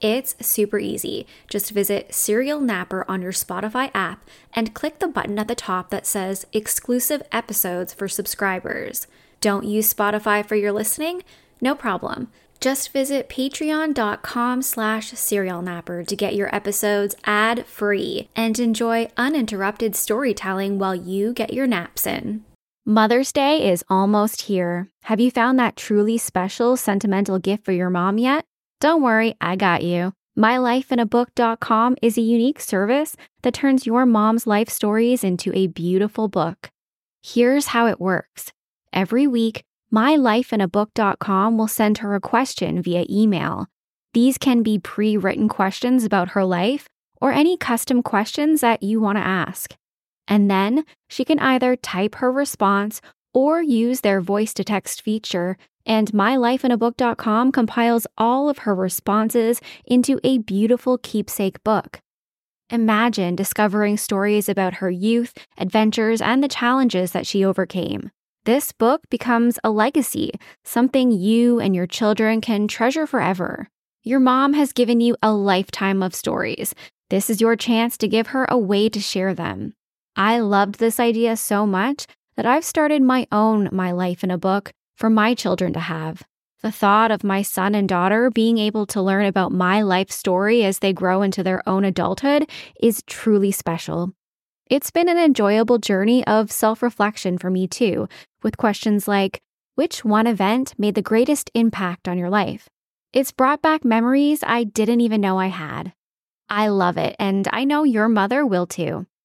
It's super easy. Just visit Serial Napper on your Spotify app and click the button at the top that says Exclusive Episodes for Subscribers. Don't use Spotify for your listening? No problem. Just visit patreon.com slash serialnapper to get your episodes ad-free and enjoy uninterrupted storytelling while you get your naps in. Mother's Day is almost here. Have you found that truly special sentimental gift for your mom yet? Don't worry, I got you. MyLifeInABook.com is a unique service that turns your mom's life stories into a beautiful book. Here's how it works. Every week, MyLifeInABook.com will send her a question via email. These can be pre written questions about her life or any custom questions that you want to ask. And then she can either type her response or use their voice to text feature and mylifeinabook.com compiles all of her responses into a beautiful keepsake book. Imagine discovering stories about her youth, adventures, and the challenges that she overcame. This book becomes a legacy, something you and your children can treasure forever. Your mom has given you a lifetime of stories. This is your chance to give her a way to share them. I loved this idea so much that I've started my own My Life in a Book for my children to have. The thought of my son and daughter being able to learn about my life story as they grow into their own adulthood is truly special. It's been an enjoyable journey of self reflection for me too, with questions like which one event made the greatest impact on your life? It's brought back memories I didn't even know I had. I love it, and I know your mother will too.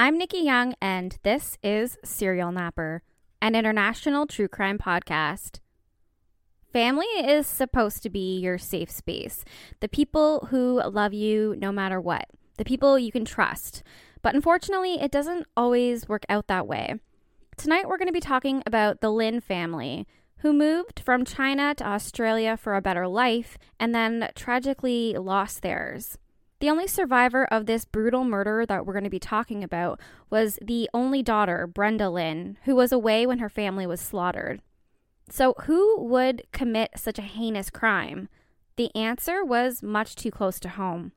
I'm Nikki Young, and this is Serial Napper, an international true crime podcast. Family is supposed to be your safe space, the people who love you no matter what, the people you can trust. But unfortunately, it doesn't always work out that way. Tonight, we're going to be talking about the Lin family, who moved from China to Australia for a better life and then tragically lost theirs. The only survivor of this brutal murder that we're going to be talking about was the only daughter, Brenda Lin, who was away when her family was slaughtered. So, who would commit such a heinous crime? The answer was much too close to home.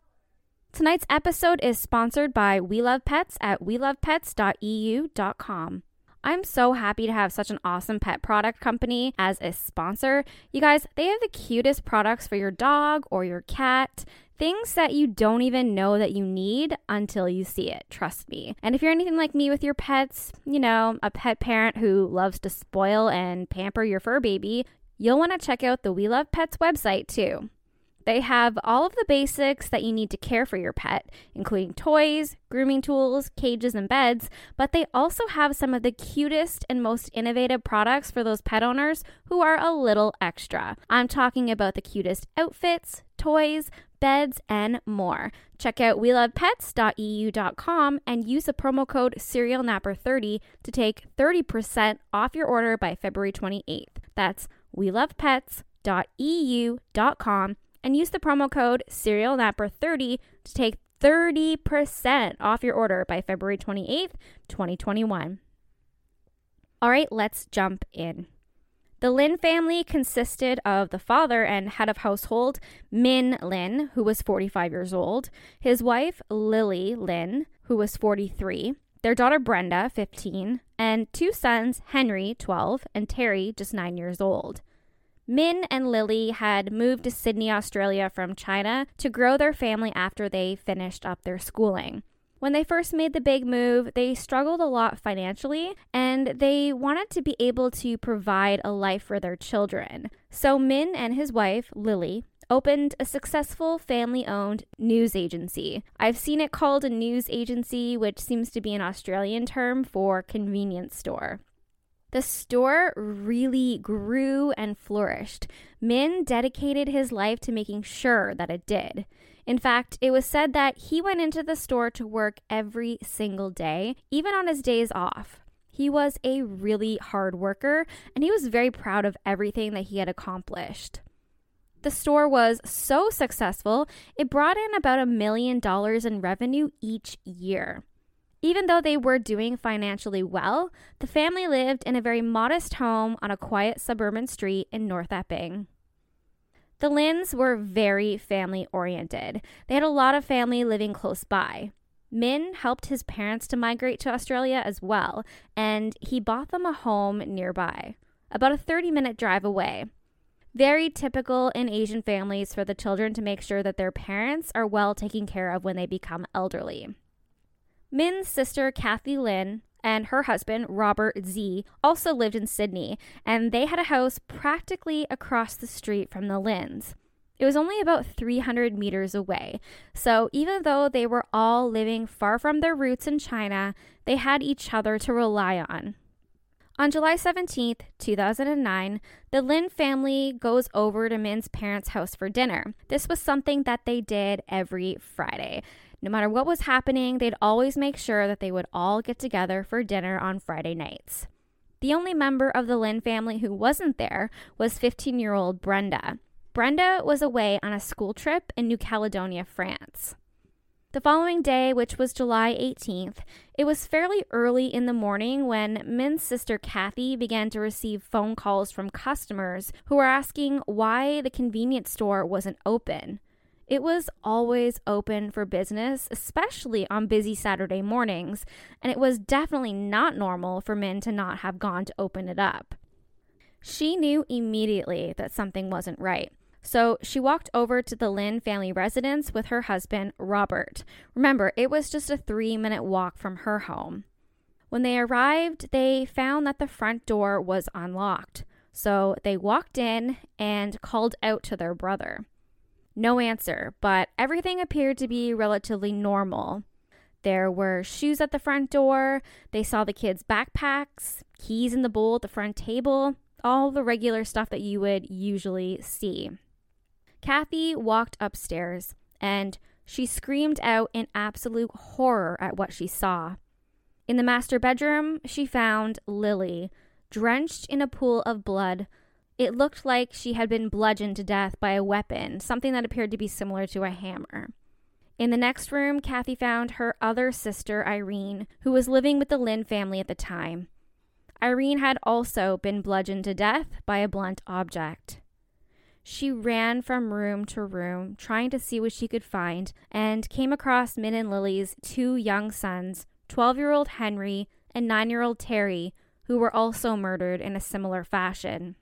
Tonight's episode is sponsored by We Love Pets at welovepets.eu.com. I'm so happy to have such an awesome pet product company as a sponsor. You guys, they have the cutest products for your dog or your cat. Things that you don't even know that you need until you see it, trust me. And if you're anything like me with your pets, you know, a pet parent who loves to spoil and pamper your fur baby, you'll want to check out the We Love Pets website too. They have all of the basics that you need to care for your pet, including toys, grooming tools, cages, and beds, but they also have some of the cutest and most innovative products for those pet owners who are a little extra. I'm talking about the cutest outfits, toys, beds, and more. Check out welovepets.eu.com and use the promo code SerialNapper30 to take 30% off your order by February 28th. That's welovepets.eu.com and use the promo code SerialNapper30 to take 30% off your order by February 28th, 2021. All right, let's jump in. The Lin family consisted of the father and head of household, Min Lin, who was 45 years old, his wife, Lily Lin, who was 43, their daughter, Brenda, 15, and two sons, Henry, 12, and Terry, just 9 years old. Min and Lily had moved to Sydney, Australia from China to grow their family after they finished up their schooling. When they first made the big move, they struggled a lot financially and they wanted to be able to provide a life for their children. So Min and his wife, Lily, opened a successful family owned news agency. I've seen it called a news agency, which seems to be an Australian term for convenience store. The store really grew and flourished. Min dedicated his life to making sure that it did. In fact, it was said that he went into the store to work every single day, even on his days off. He was a really hard worker and he was very proud of everything that he had accomplished. The store was so successful, it brought in about a million dollars in revenue each year. Even though they were doing financially well, the family lived in a very modest home on a quiet suburban street in North Epping. The Lins were very family oriented. They had a lot of family living close by. Min helped his parents to migrate to Australia as well, and he bought them a home nearby, about a 30 minute drive away. Very typical in Asian families for the children to make sure that their parents are well taken care of when they become elderly. Min's sister, Kathy Lin, and her husband, Robert Xie, also lived in Sydney, and they had a house practically across the street from the Lins. It was only about 300 meters away, so even though they were all living far from their roots in China, they had each other to rely on. On July 17th, 2009, the Lin family goes over to Min's parents' house for dinner. This was something that they did every Friday. No matter what was happening, they'd always make sure that they would all get together for dinner on Friday nights. The only member of the Lin family who wasn't there was 15 year old Brenda. Brenda was away on a school trip in New Caledonia, France. The following day, which was July 18th, it was fairly early in the morning when Min's sister Kathy began to receive phone calls from customers who were asking why the convenience store wasn't open. It was always open for business, especially on busy Saturday mornings, and it was definitely not normal for Min to not have gone to open it up. She knew immediately that something wasn't right. So she walked over to the Lin family residence with her husband, Robert. Remember, it was just a three minute walk from her home. When they arrived, they found that the front door was unlocked. So they walked in and called out to their brother. No answer, but everything appeared to be relatively normal. There were shoes at the front door, they saw the kids' backpacks, keys in the bowl at the front table, all the regular stuff that you would usually see. Kathy walked upstairs and she screamed out in absolute horror at what she saw. In the master bedroom, she found Lily, drenched in a pool of blood, it looked like she had been bludgeoned to death by a weapon, something that appeared to be similar to a hammer. In the next room, Kathy found her other sister, Irene, who was living with the Lin family at the time. Irene had also been bludgeoned to death by a blunt object. She ran from room to room, trying to see what she could find, and came across Min and Lily's two young sons, 12 year old Henry and 9 year old Terry, who were also murdered in a similar fashion.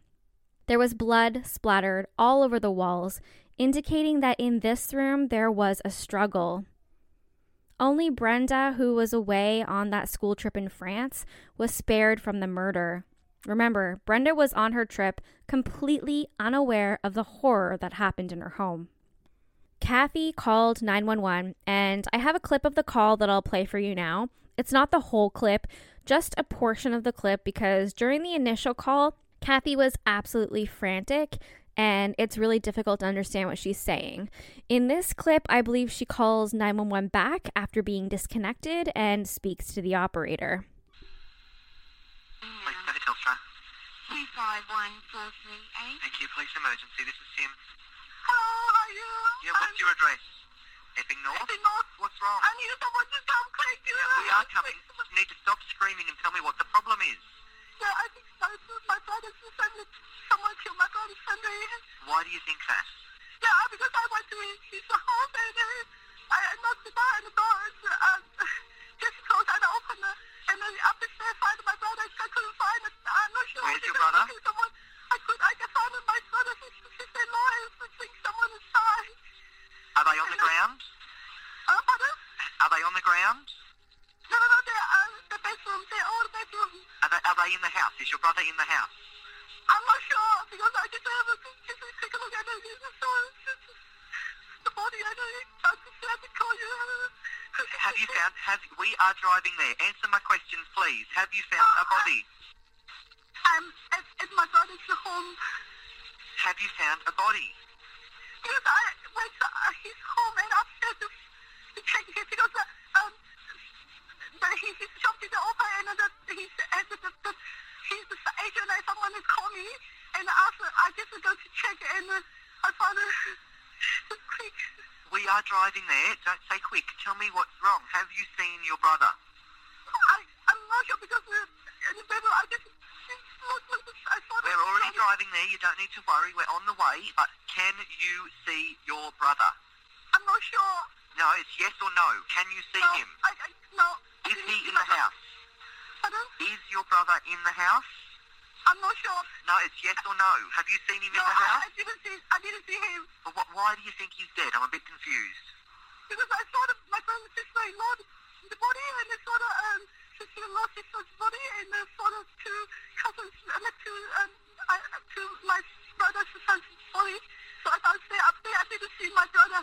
There was blood splattered all over the walls, indicating that in this room there was a struggle. Only Brenda, who was away on that school trip in France, was spared from the murder. Remember, Brenda was on her trip completely unaware of the horror that happened in her home. Kathy called 911, and I have a clip of the call that I'll play for you now. It's not the whole clip, just a portion of the clip because during the initial call, Kathy was absolutely frantic and it's really difficult to understand what she's saying. In this clip, I believe she calls 911 back after being disconnected and speaks to the operator. Police, go to Telstra. 25143A. Thank you, police emergency. This is Tim. How are you? Yeah, what's your address? Epping North? Epping North. What's wrong? I need someone to come quick. We are coming. You need to stop screaming and tell me what the problem is. Yeah, I think my, my brother's family, someone killed my brother's family. Why do you think that? Yeah, because I went to his, his house and uh, I knocked the door and the door is uh, just closed and I opened it. And then after I found my brother, I couldn't find it. I'm not sure. Where's your brother? Someone, I could, I find my brother, sister-in-law, I think someone inside. Are they on the ground? Uh, pardon? Are they on the ground? No, no, they're out the uh, bedroom. They're all bedroom. Are uh, they, are uh, they in the house? Is your brother in the house? I'm not sure because I just have a just take a look at it. It's so, it's the body. I don't. I just have to call you. Have you found? Have we are driving there? Answer my questions, please. Have you found oh, a body? Um, at, at my brother's home. Have you found a body? Yes, I went to his home and upstairs to, to check it because. Uh, the, he, his shop is open and the, he's and the, the, the he's the agent and someone has called me and after I just go to check and uh, I found a quick. We are driving there. Don't say quick. Tell me what's wrong. Have you seen your brother? I I'm not sure because uh, remember I just look, look, I saw We're already driving there. You don't need to worry. We're on the way. But can you see your brother? I'm not sure. No, it's yes or no. Can you see no, him? I, I no. Is he in the house? Pardon? Is your brother in the house? I'm not sure. No, it's yes or no. Have you seen him No, in the I, house? I didn't see. I didn't see him But what, why do you think he's dead? I'm a bit confused. because I saw the, my brother's sister-in-law, the body, and I saw the um, sister-in-law, sister's body, and I saw the two cousins, uh, two um, I, two my brother's son's body. So I thought, stay up there. I didn't see my brother.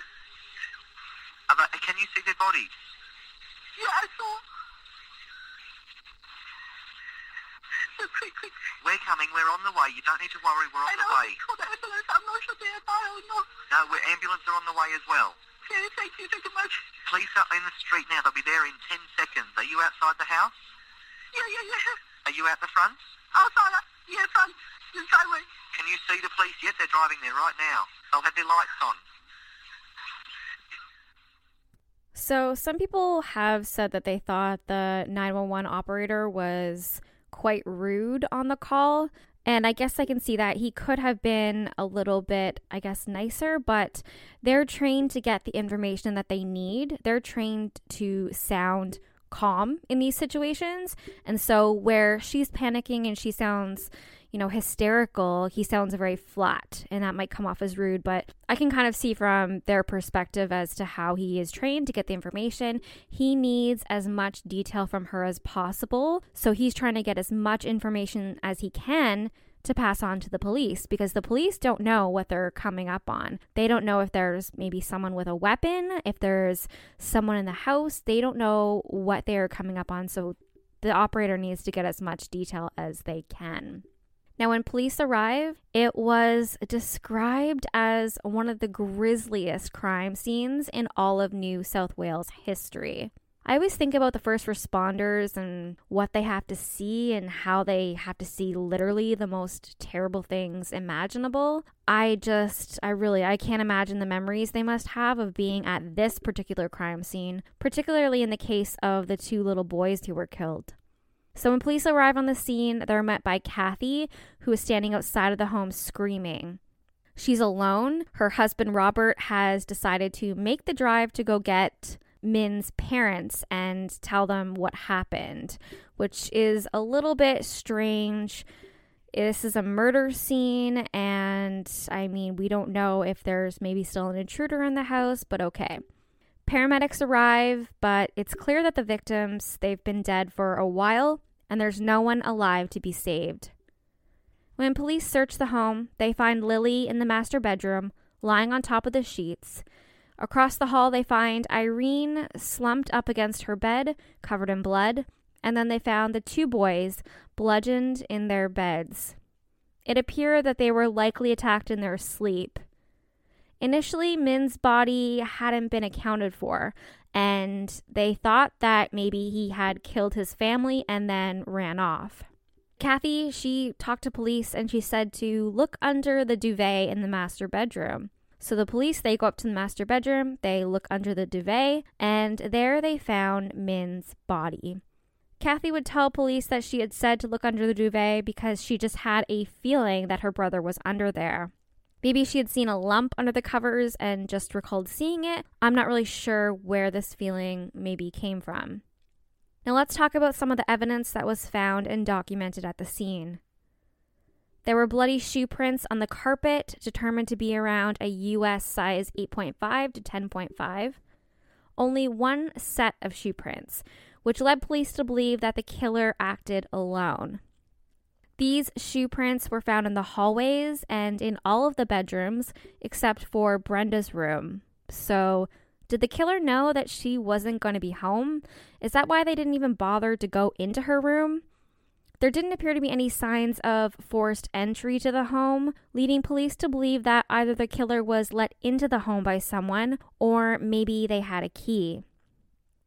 But can you see their bodies? Yeah, quick. We're coming. We're on the way. You don't need to worry. We're on And the way. ambulance. I'm not sure they are by or not. No, we're ambulance are on the way as well. Okay, thank you, thank you much. Police are in the street now. They'll be there in 10 seconds. Are you outside the house? Yeah, yeah, yeah. Are you out the front? Outside, yeah, front, the driveway. Can you see the police? Yes, they're driving there right now. They'll have their lights on. So, some people have said that they thought the 911 operator was quite rude on the call. And I guess I can see that he could have been a little bit, I guess, nicer, but they're trained to get the information that they need. They're trained to sound calm in these situations. And so, where she's panicking and she sounds, you know, hysterical, he sounds very flat, and that might come off as rude. But I can kind of see from their perspective as to how he is trained to get the information. He needs as much detail from her as possible. So, he's trying to get as much information as he can to pass on to the police because the police don't know what they're coming up on. They don't know if there's maybe someone with a weapon, if there's someone in the house. They don't know what they're coming up on. So the operator needs to get as much detail as they can. Now, when police arrived, it was described as one of the grisliest crime scenes in all of New South Wales history. I always think about the first responders and what they have to see and how they have to see literally the most terrible things imaginable. I just, I really, I can't imagine the memories they must have of being at this particular crime scene, particularly in the case of the two little boys who were killed. So when police arrive on the scene, they're met by Kathy, who is standing outside of the home screaming. She's alone. Her husband Robert has decided to make the drive to go get Min's parents and tell them what happened, which is a little bit strange. This is a murder scene, and I mean, we don't know if there's maybe still an intruder in the house, but okay. Paramedics arrive, but it's clear that the victims, they've been dead for a while, and there's no one alive to be saved. When police search the home, they find Lily in the master bedroom, lying on top of the sheets. Across the hall, they find Irene slumped up against her bed, covered in blood, and then they found the two boys bludgeoned in their beds. It appeared that they were likely attacked in their sleep. Initially, Min's body hadn't been accounted for, and they thought that maybe he had killed his family and then ran off. Kathy, she talked to police and she said to look under the duvet in the master bedroom. So the police, they go up to the master bedroom, they look under the duvet, and there they found Min's body. Kathy would tell police that she had said to look under the duvet because she just had a feeling that her brother was under there. Maybe she had seen a lump under the covers and just recalled seeing it. I'm not really sure where this feeling maybe came from. Now let's talk about some of the evidence that was found and documented at the scene. There were bloody shoe prints on the carpet, determined to be around a US size 8.5 to 10.5. Only one set of shoe prints, which led police to believe that the killer acted alone. These shoe prints were found in the hallways and in all of the bedrooms except for Brenda's room. So, did the killer know that she wasn't going to be home? Is that why they didn't even bother to go into her room? There didn't appear to be any signs of forced entry to the home, leading police to believe that either the killer was let into the home by someone or maybe they had a key.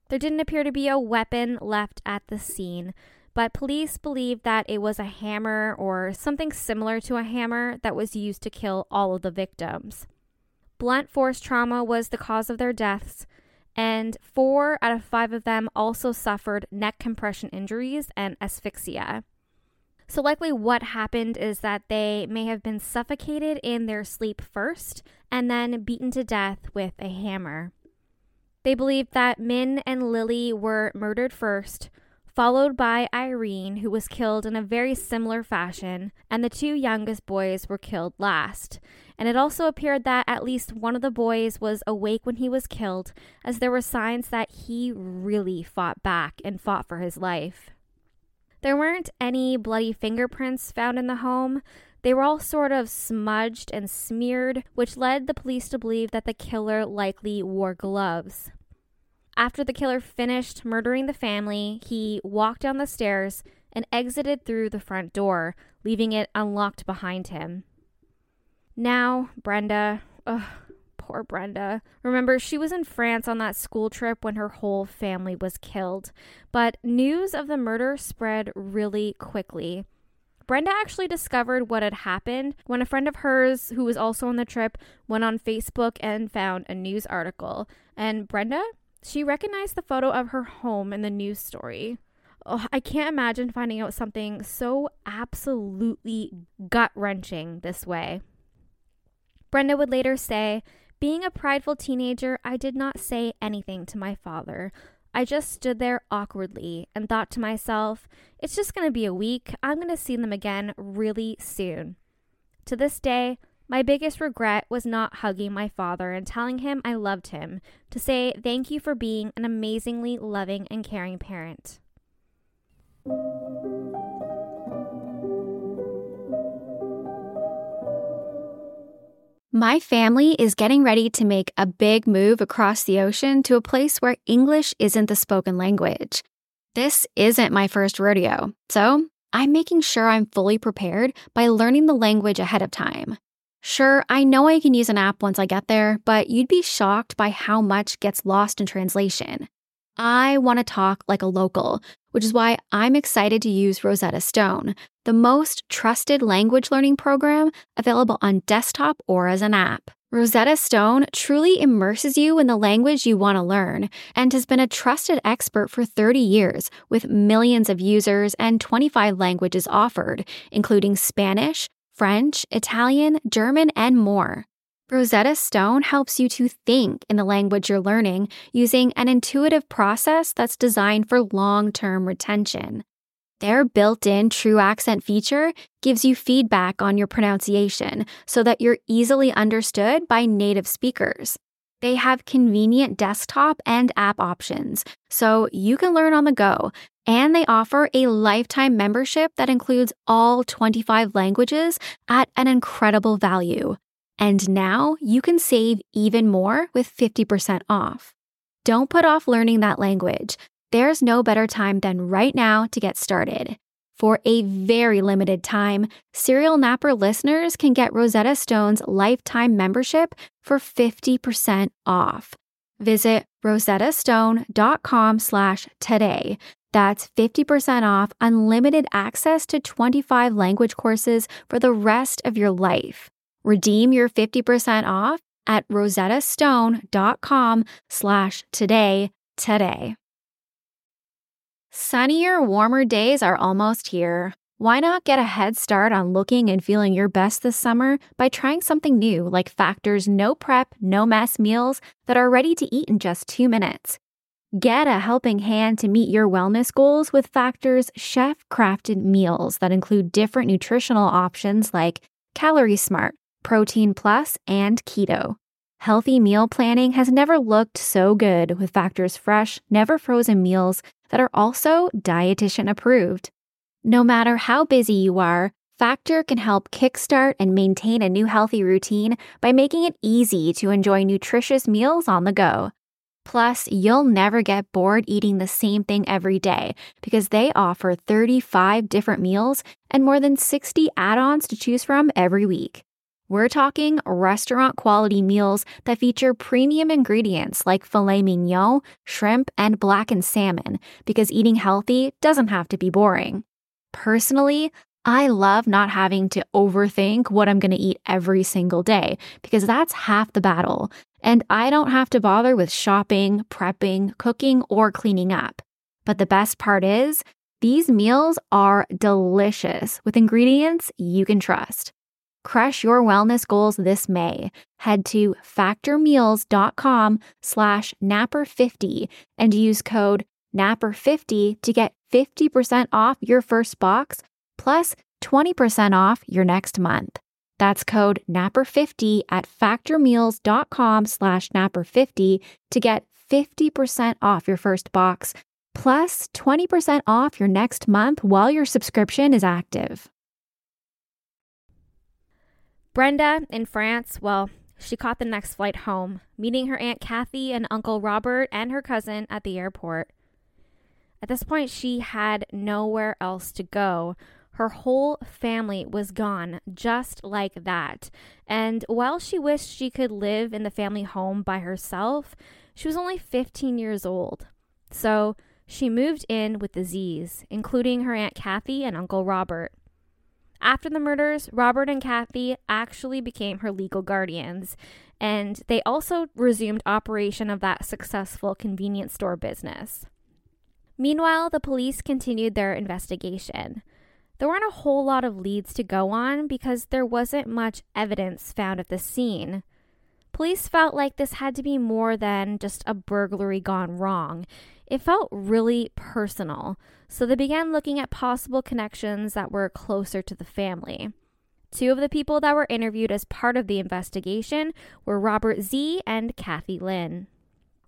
There didn't appear to be a weapon left at the scene, but police believe that it was a hammer or something similar to a hammer that was used to kill all of the victims. Blunt force trauma was the cause of their deaths, and four out of five of them also suffered neck compression injuries and asphyxia. So, likely what happened is that they may have been suffocated in their sleep first and then beaten to death with a hammer. They believe that Min and Lily were murdered first, followed by Irene, who was killed in a very similar fashion, and the two youngest boys were killed last. And it also appeared that at least one of the boys was awake when he was killed, as there were signs that he really fought back and fought for his life. There weren't any bloody fingerprints found in the home. They were all sort of smudged and smeared, which led the police to believe that the killer likely wore gloves. After the killer finished murdering the family, he walked down the stairs and exited through the front door, leaving it unlocked behind him. Now, Brenda, ugh, poor Brenda. Remember, she was in France on that school trip when her whole family was killed. But news of the murder spread really quickly. Brenda actually discovered what had happened when a friend of hers, who was also on the trip, went on Facebook and found a news article. And Brenda, she recognized the photo of her home in the news story. Oh, I can't imagine finding out something so absolutely gut wrenching this way. Brenda would later say, Being a prideful teenager, I did not say anything to my father. I just stood there awkwardly and thought to myself, it's just going to be a week. I'm going to see them again really soon. To this day, my biggest regret was not hugging my father and telling him I loved him, to say thank you for being an amazingly loving and caring parent. My family is getting ready to make a big move across the ocean to a place where English isn't the spoken language. This isn't my first rodeo, so I'm making sure I'm fully prepared by learning the language ahead of time. Sure, I know I can use an app once I get there, but you'd be shocked by how much gets lost in translation. I want to talk like a local, which is why I'm excited to use Rosetta Stone, the most trusted language learning program available on desktop or as an app. Rosetta Stone truly immerses you in the language you want to learn and has been a trusted expert for 30 years with millions of users and 25 languages offered, including Spanish, French, Italian, German, and more. Rosetta Stone helps you to think in the language you're learning using an intuitive process that's designed for long term retention. Their built in true accent feature gives you feedback on your pronunciation so that you're easily understood by native speakers. They have convenient desktop and app options, so you can learn on the go. And they offer a lifetime membership that includes all 25 languages at an incredible value. And now you can save even more with 50% off. Don't put off learning that language. There's no better time than right now to get started. For a very limited time, Serial Napper listeners can get Rosetta Stone's lifetime membership for 50% off. Visit rosettastone.com slash today. That's 50% off unlimited access to 25 language courses for the rest of your life. Redeem your 50% off at rosettastone.com slash today today. Sunnier, warmer days are almost here. Why not get a head start on looking and feeling your best this summer by trying something new like Factor's no prep, no mess meals that are ready to eat in just two minutes? Get a helping hand to meet your wellness goals with Factor's chef crafted meals that include different nutritional options like Calorie Smart, Protein Plus, and Keto. Healthy meal planning has never looked so good with Factor's fresh, never frozen meals that are also dietitian approved. No matter how busy you are, Factor can help kickstart and maintain a new healthy routine by making it easy to enjoy nutritious meals on the go. Plus, you'll never get bored eating the same thing every day because they offer 35 different meals and more than 60 add ons to choose from every week. We're talking restaurant quality meals that feature premium ingredients like filet mignon, shrimp, and blackened salmon because eating healthy doesn't have to be boring. Personally, I love not having to overthink what I'm going to eat every single day because that's half the battle. And I don't have to bother with shopping, prepping, cooking, or cleaning up. But the best part is, these meals are delicious with ingredients you can trust. Crush your wellness goals this May. Head to factormeals.com slash napper50 and use code napper50 to get 50% off your first box plus 20% off your next month. That's code napper50 at factormeals.com slash napper50 to get 50% off your first box plus 20% off your next month while your subscription is active. Brenda in France, well, she caught the next flight home, meeting her Aunt Kathy and Uncle Robert and her cousin at the airport. At this point, she had nowhere else to go. Her whole family was gone just like that. And while she wished she could live in the family home by herself, she was only 15 years old. So she moved in with the Z's, including her Aunt Kathy and Uncle Robert. After the murders, Robert and Kathy actually became her legal guardians, and they also resumed operation of that successful convenience store business. Meanwhile, the police continued their investigation. There weren't a whole lot of leads to go on because there wasn't much evidence found at the scene. Police felt like this had to be more than just a burglary gone wrong. It felt really personal, so they began looking at possible connections that were closer to the family. Two of the people that were interviewed as part of the investigation were Robert Xie and Kathy Lin.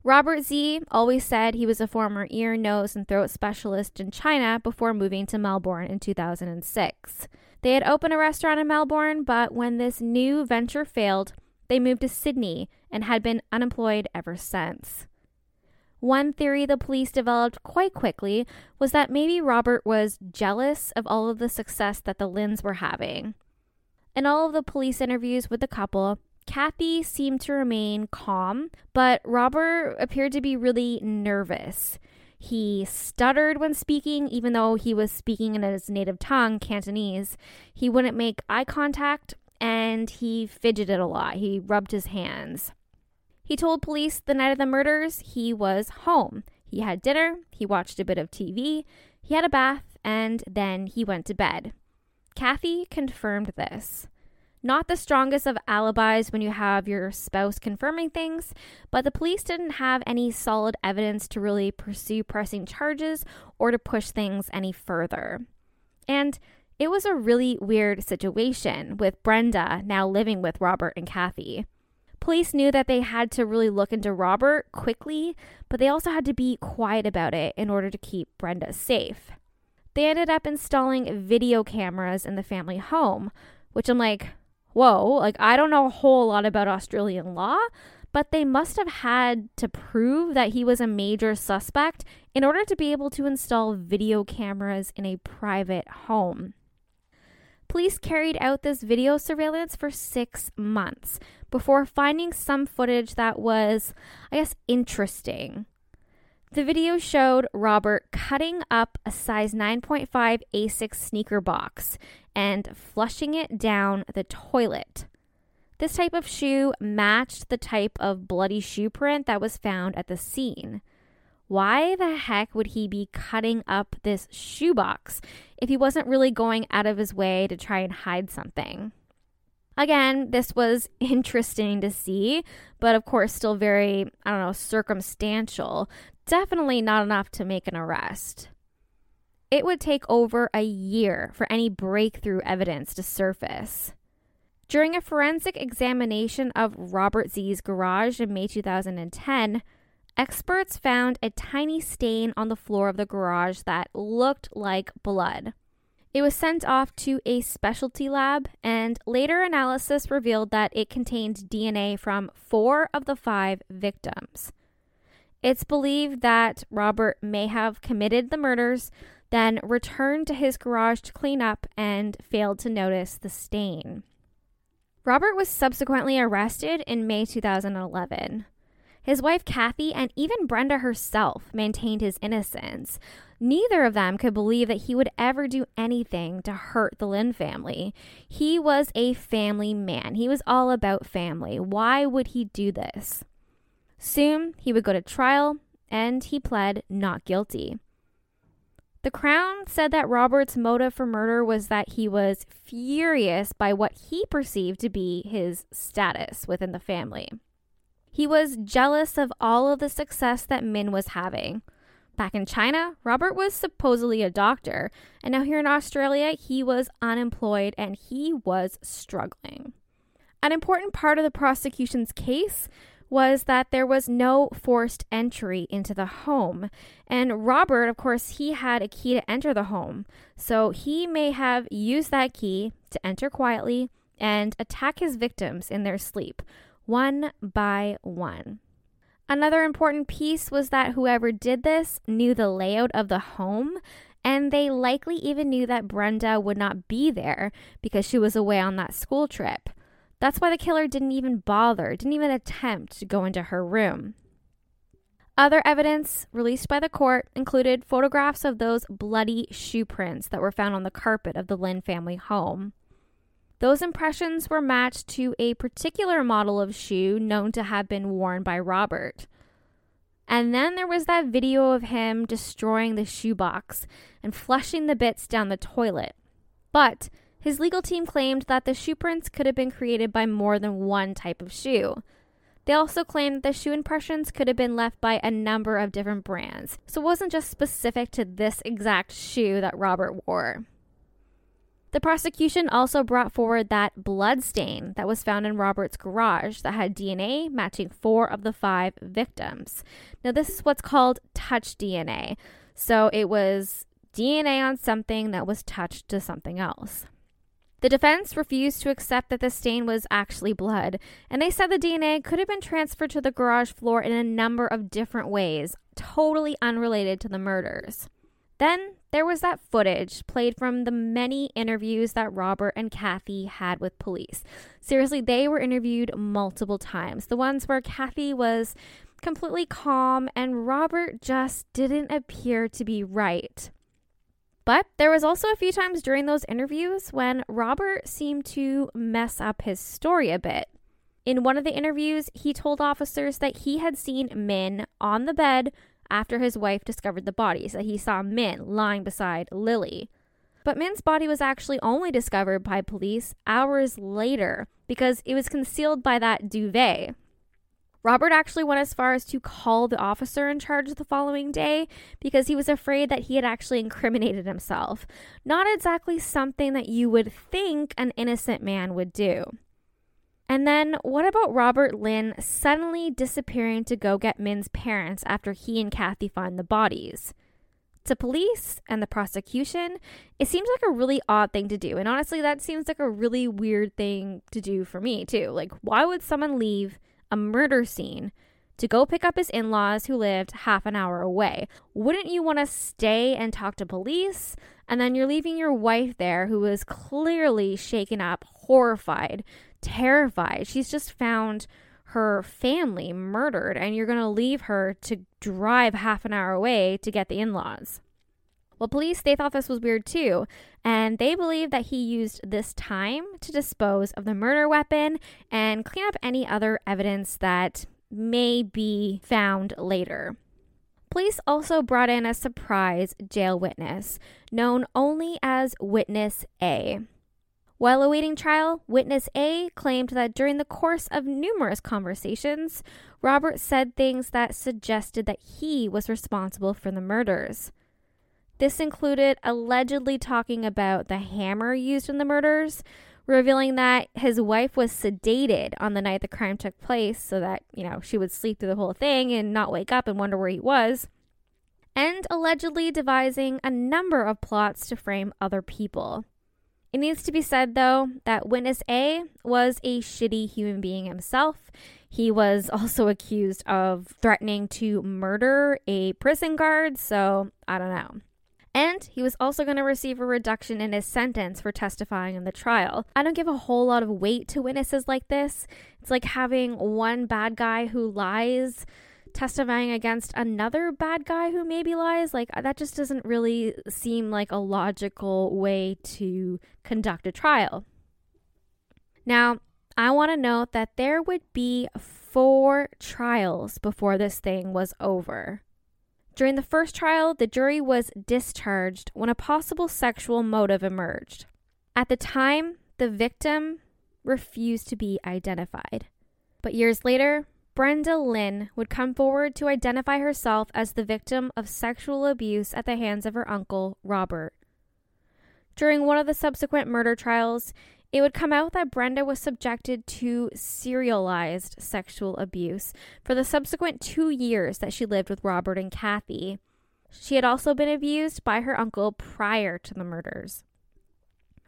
Robert Xie always said he was a former ear, nose, and throat specialist in China before moving to Melbourne in 2006. They had opened a restaurant in Melbourne, but when this new venture failed, they moved to Sydney and had been unemployed ever since. One theory the police developed quite quickly was that maybe Robert was jealous of all of the success that the Lins were having. In all of the police interviews with the couple, Kathy seemed to remain calm, but Robert appeared to be really nervous. He stuttered when speaking, even though he was speaking in his native tongue, Cantonese. He wouldn't make eye contact and he fidgeted a lot. He rubbed his hands. He told police the night of the murders he was home. He had dinner, he watched a bit of TV, he had a bath, and then he went to bed. Kathy confirmed this. Not the strongest of alibis when you have your spouse confirming things, but the police didn't have any solid evidence to really pursue pressing charges or to push things any further. And it was a really weird situation with Brenda now living with Robert and Kathy. Police knew that they had to really look into Robert quickly, but they also had to be quiet about it in order to keep Brenda safe. They ended up installing video cameras in the family home, which I'm like, whoa, like I don't know a whole lot about Australian law, but they must have had to prove that he was a major suspect in order to be able to install video cameras in a private home. Police carried out this video surveillance for six months before finding some footage that was, I guess, interesting. The video showed Robert cutting up a size 9.5 Asics sneaker box and flushing it down the toilet. This type of shoe matched the type of bloody shoe print that was found at the scene. Why the heck would he be cutting up this shoebox if he wasn't really going out of his way to try and hide something? Again, this was interesting to see, but of course, still very, I don't know, circumstantial. Definitely not enough to make an arrest. It would take over a year for any breakthrough evidence to surface. During a forensic examination of Robert Xie's garage in May 2010, experts found a tiny stain on the floor of the garage that looked like blood. It was sent off to a specialty lab, and later analysis revealed that it contained DNA from four of the five victims. It's believed that Robert may have committed the murders, then returned to his garage to clean up and failed to notice the stain. Robert was subsequently arrested in May 2011. His wife Kathy and even Brenda herself maintained his innocence. Neither of them could believe that he would ever do anything to hurt the Lin family. He was a family man, he was all about family. Why would he do this? Soon he would go to trial and he pled not guilty. The Crown said that Robert's motive for murder was that he was furious by what he perceived to be his status within the family. He was jealous of all of the success that Min was having. Back in China, Robert was supposedly a doctor, and now here in Australia, he was unemployed and he was struggling. An important part of the prosecution's case was that there was no forced entry into the home. And Robert, of course, he had a key to enter the home. So he may have used that key to enter quietly and attack his victims in their sleep, one by one. Another important piece was that whoever did this knew the layout of the home, and they likely even knew that Brenda would not be there because she was away on that school trip. That's why the killer didn't even bother, didn't even attempt to go into her room. Other evidence released by the court included photographs of those bloody shoe prints that were found on the carpet of the Lin family home. Those impressions were matched to a particular model of shoe known to have been worn by Robert. And then there was that video of him destroying the shoebox and flushing the bits down the toilet. But his legal team claimed that the shoe prints could have been created by more than one type of shoe. They also claimed that the shoe impressions could have been left by a number of different brands, so it wasn't just specific to this exact shoe that Robert wore. The prosecution also brought forward that blood stain that was found in Robert's garage that had DNA matching four of the five victims. Now, this is what's called touch DNA. So it was DNA on something that was touched to something else. The defense refused to accept that the stain was actually blood, and they said the DNA could have been transferred to the garage floor in a number of different ways, totally unrelated to the murders. Then there was that footage played from the many interviews that Robert and Kathy had with police. Seriously, they were interviewed multiple times. The ones where Kathy was completely calm and Robert just didn't appear to be right. But there was also a few times during those interviews when Robert seemed to mess up his story a bit. In one of the interviews, he told officers that he had seen Min on the bed after his wife discovered the bodies, that he saw Min lying beside Lily. But Min's body was actually only discovered by police hours later because it was concealed by that duvet. Robert actually went as far as to call the officer in charge the following day because he was afraid that he had actually incriminated himself. Not exactly something that you would think an innocent man would do. And then, what about Robert Lynn suddenly disappearing to go get Min's parents after he and Kathy find the bodies? To police and the prosecution, it seems like a really odd thing to do. And honestly, that seems like a really weird thing to do for me, too. Like, why would someone leave a murder scene to go pick up his in laws who lived half an hour away. Wouldn't you want to stay and talk to police? And then you're leaving your wife there who is clearly shaken up, horrified, terrified. She's just found her family murdered, and you're going to leave her to drive half an hour away to get the in laws. Well, police, they thought this was weird too, and they believe that he used this time to dispose of the murder weapon and clean up any other evidence that may be found later. Police also brought in a surprise jail witness, known only as Witness A. While awaiting trial, Witness A claimed that during the course of numerous conversations, Robert said things that suggested that he was responsible for the murders. This included allegedly talking about the hammer used in the murders, revealing that his wife was sedated on the night the crime took place so that, you know, she would sleep through the whole thing and not wake up and wonder where he was. and allegedly devising a number of plots to frame other people. It needs to be said, though, that witness A was a shitty human being himself. He was also accused of threatening to murder a prison guard, so I don't know. And he was also going to receive a reduction in his sentence for testifying in the trial. I don't give a whole lot of weight to witnesses like this. It's like having one bad guy who lies testifying against another bad guy who maybe lies. Like, that just doesn't really seem like a logical way to conduct a trial. Now, I want to note that there would be four trials before this thing was over. During the first trial, the jury was discharged when a possible sexual motive emerged. At the time, the victim refused to be identified. But years later, Brenda Lin would come forward to identify herself as the victim of sexual abuse at the hands of her uncle, Robert. During one of the subsequent murder trials, it would come out that Brenda was subjected to serialized sexual abuse for the subsequent two years that she lived with Robert and Kathy. She had also been abused by her uncle prior to the murders.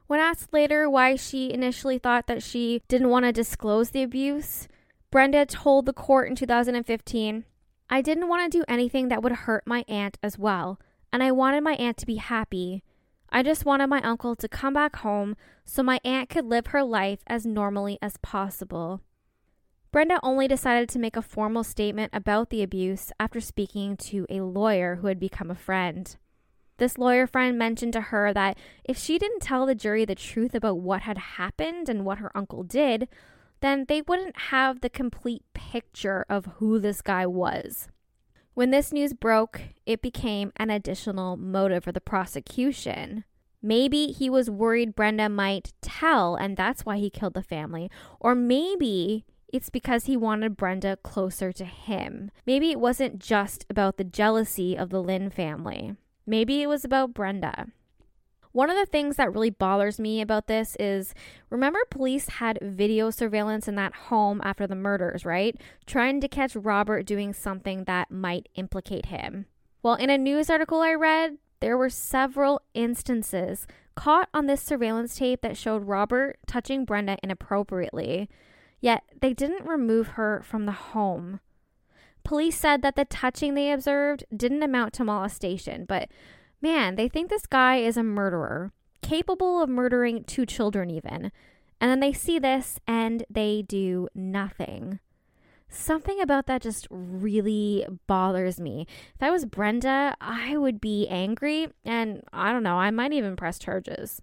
When asked later why she initially thought that she didn't want to disclose the abuse, Brenda told the court in 2015 I didn't want to do anything that would hurt my aunt as well, and I wanted my aunt to be happy. I just wanted my uncle to come back home so my aunt could live her life as normally as possible. Brenda only decided to make a formal statement about the abuse after speaking to a lawyer who had become a friend. This lawyer friend mentioned to her that if she didn't tell the jury the truth about what had happened and what her uncle did, then they wouldn't have the complete picture of who this guy was. When this news broke, it became an additional motive for the prosecution. Maybe he was worried Brenda might tell, and that's why he killed the family. Or maybe it's because he wanted Brenda closer to him. Maybe it wasn't just about the jealousy of the Lin family. Maybe it was about Brenda. One of the things that really bothers me about this is remember, police had video surveillance in that home after the murders, right? Trying to catch Robert doing something that might implicate him. Well, in a news article I read, there were several instances caught on this surveillance tape that showed Robert touching Brenda inappropriately, yet they didn't remove her from the home. Police said that the touching they observed didn't amount to molestation, but Man, they think this guy is a murderer, capable of murdering two children, even. And then they see this and they do nothing. Something about that just really bothers me. If I was Brenda, I would be angry, and I don't know, I might even press charges.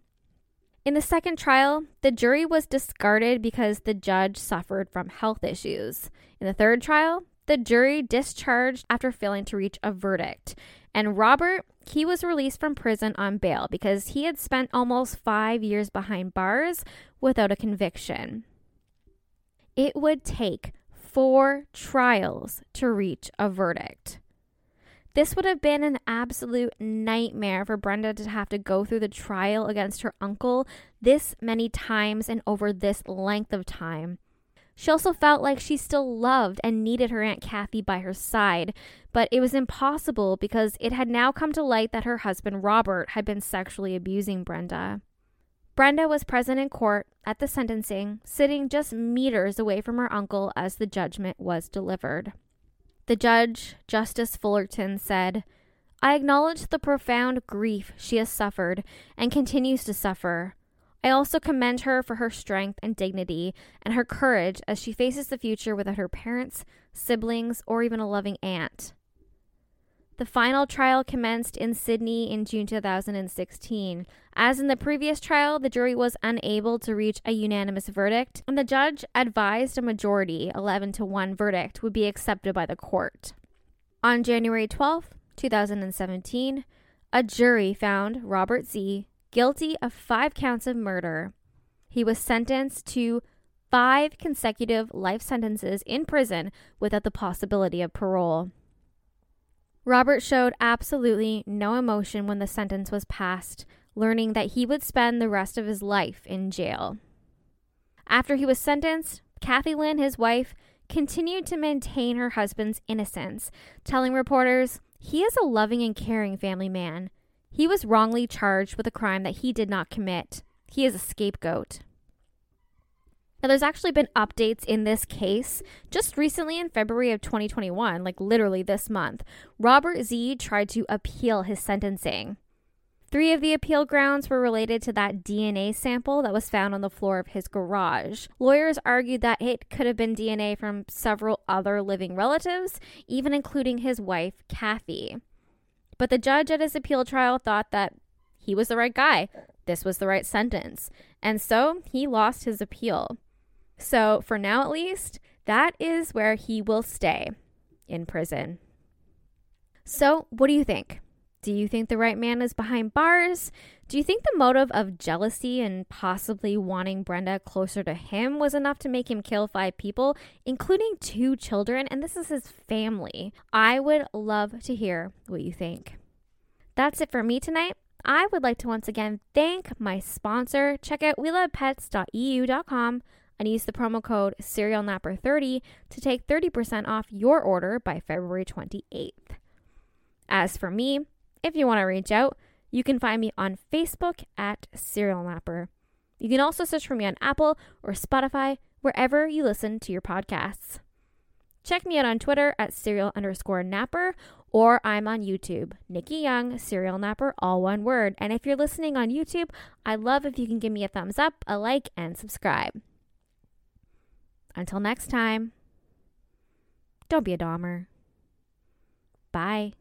In the second trial, the jury was discarded because the judge suffered from health issues. In the third trial, the jury discharged after failing to reach a verdict. And Robert, he was released from prison on bail because he had spent almost five years behind bars without a conviction. It would take four trials to reach a verdict. This would have been an absolute nightmare for Brenda to have to go through the trial against her uncle this many times and over this length of time. She also felt like she still loved and needed her Aunt Kathy by her side, but it was impossible because it had now come to light that her husband Robert had been sexually abusing Brenda. Brenda was present in court at the sentencing, sitting just meters away from her uncle as the judgment was delivered. The judge, Justice Fullerton, said, I acknowledge the profound grief she has suffered and continues to suffer. I also commend her for her strength and dignity and her courage as she faces the future without her parents, siblings, or even a loving aunt. The final trial commenced in Sydney in June 2016. As in the previous trial, the jury was unable to reach a unanimous verdict, and the judge advised a majority, 11 to 1 verdict, would be accepted by the court. On January 12, 2017, a jury found Robert Xie guilty of five counts of murder. He was sentenced to five consecutive life sentences in prison without the possibility of parole. Robert showed absolutely no emotion when the sentence was passed, learning that he would spend the rest of his life in jail. After he was sentenced, Kathy Lin, his wife, continued to maintain her husband's innocence, telling reporters, He is a loving and caring family man. He was wrongly charged with a crime that he did not commit. He is a scapegoat. Now, there's actually been updates in this case. Just recently in February of 2021, like literally this month, Robert Xie tried to appeal his sentencing. Three of the appeal grounds were related to that DNA sample that was found on the floor of his garage. Lawyers argued that it could have been DNA from several other living relatives, even including his wife, Kathy. But the judge at his appeal trial thought that he was the right guy. This was the right sentence. And so he lost his appeal. So, for now at least, that is where he will stay in prison. So, what do you think? Do you think the right man is behind bars? Do you think the motive of jealousy and possibly wanting Brenda closer to him was enough to make him kill five people, including two children? And this is his family. I would love to hear what you think. That's it for me tonight. I would like to once again thank my sponsor. Check out welovepets.eu.com and use the promo code SerialNapper30 to take 30% off your order by February 28th. As for me, if you want to reach out, you can find me on Facebook at Serial Napper. You can also search for me on Apple or Spotify, wherever you listen to your podcasts. Check me out on Twitter at serial underscore napper, or I'm on YouTube, Nikki Young, Serial Napper, all one word. And if you're listening on YouTube, I'd love if you can give me a thumbs up, a like, and subscribe. Until next time, don't be a Dahmer. Bye.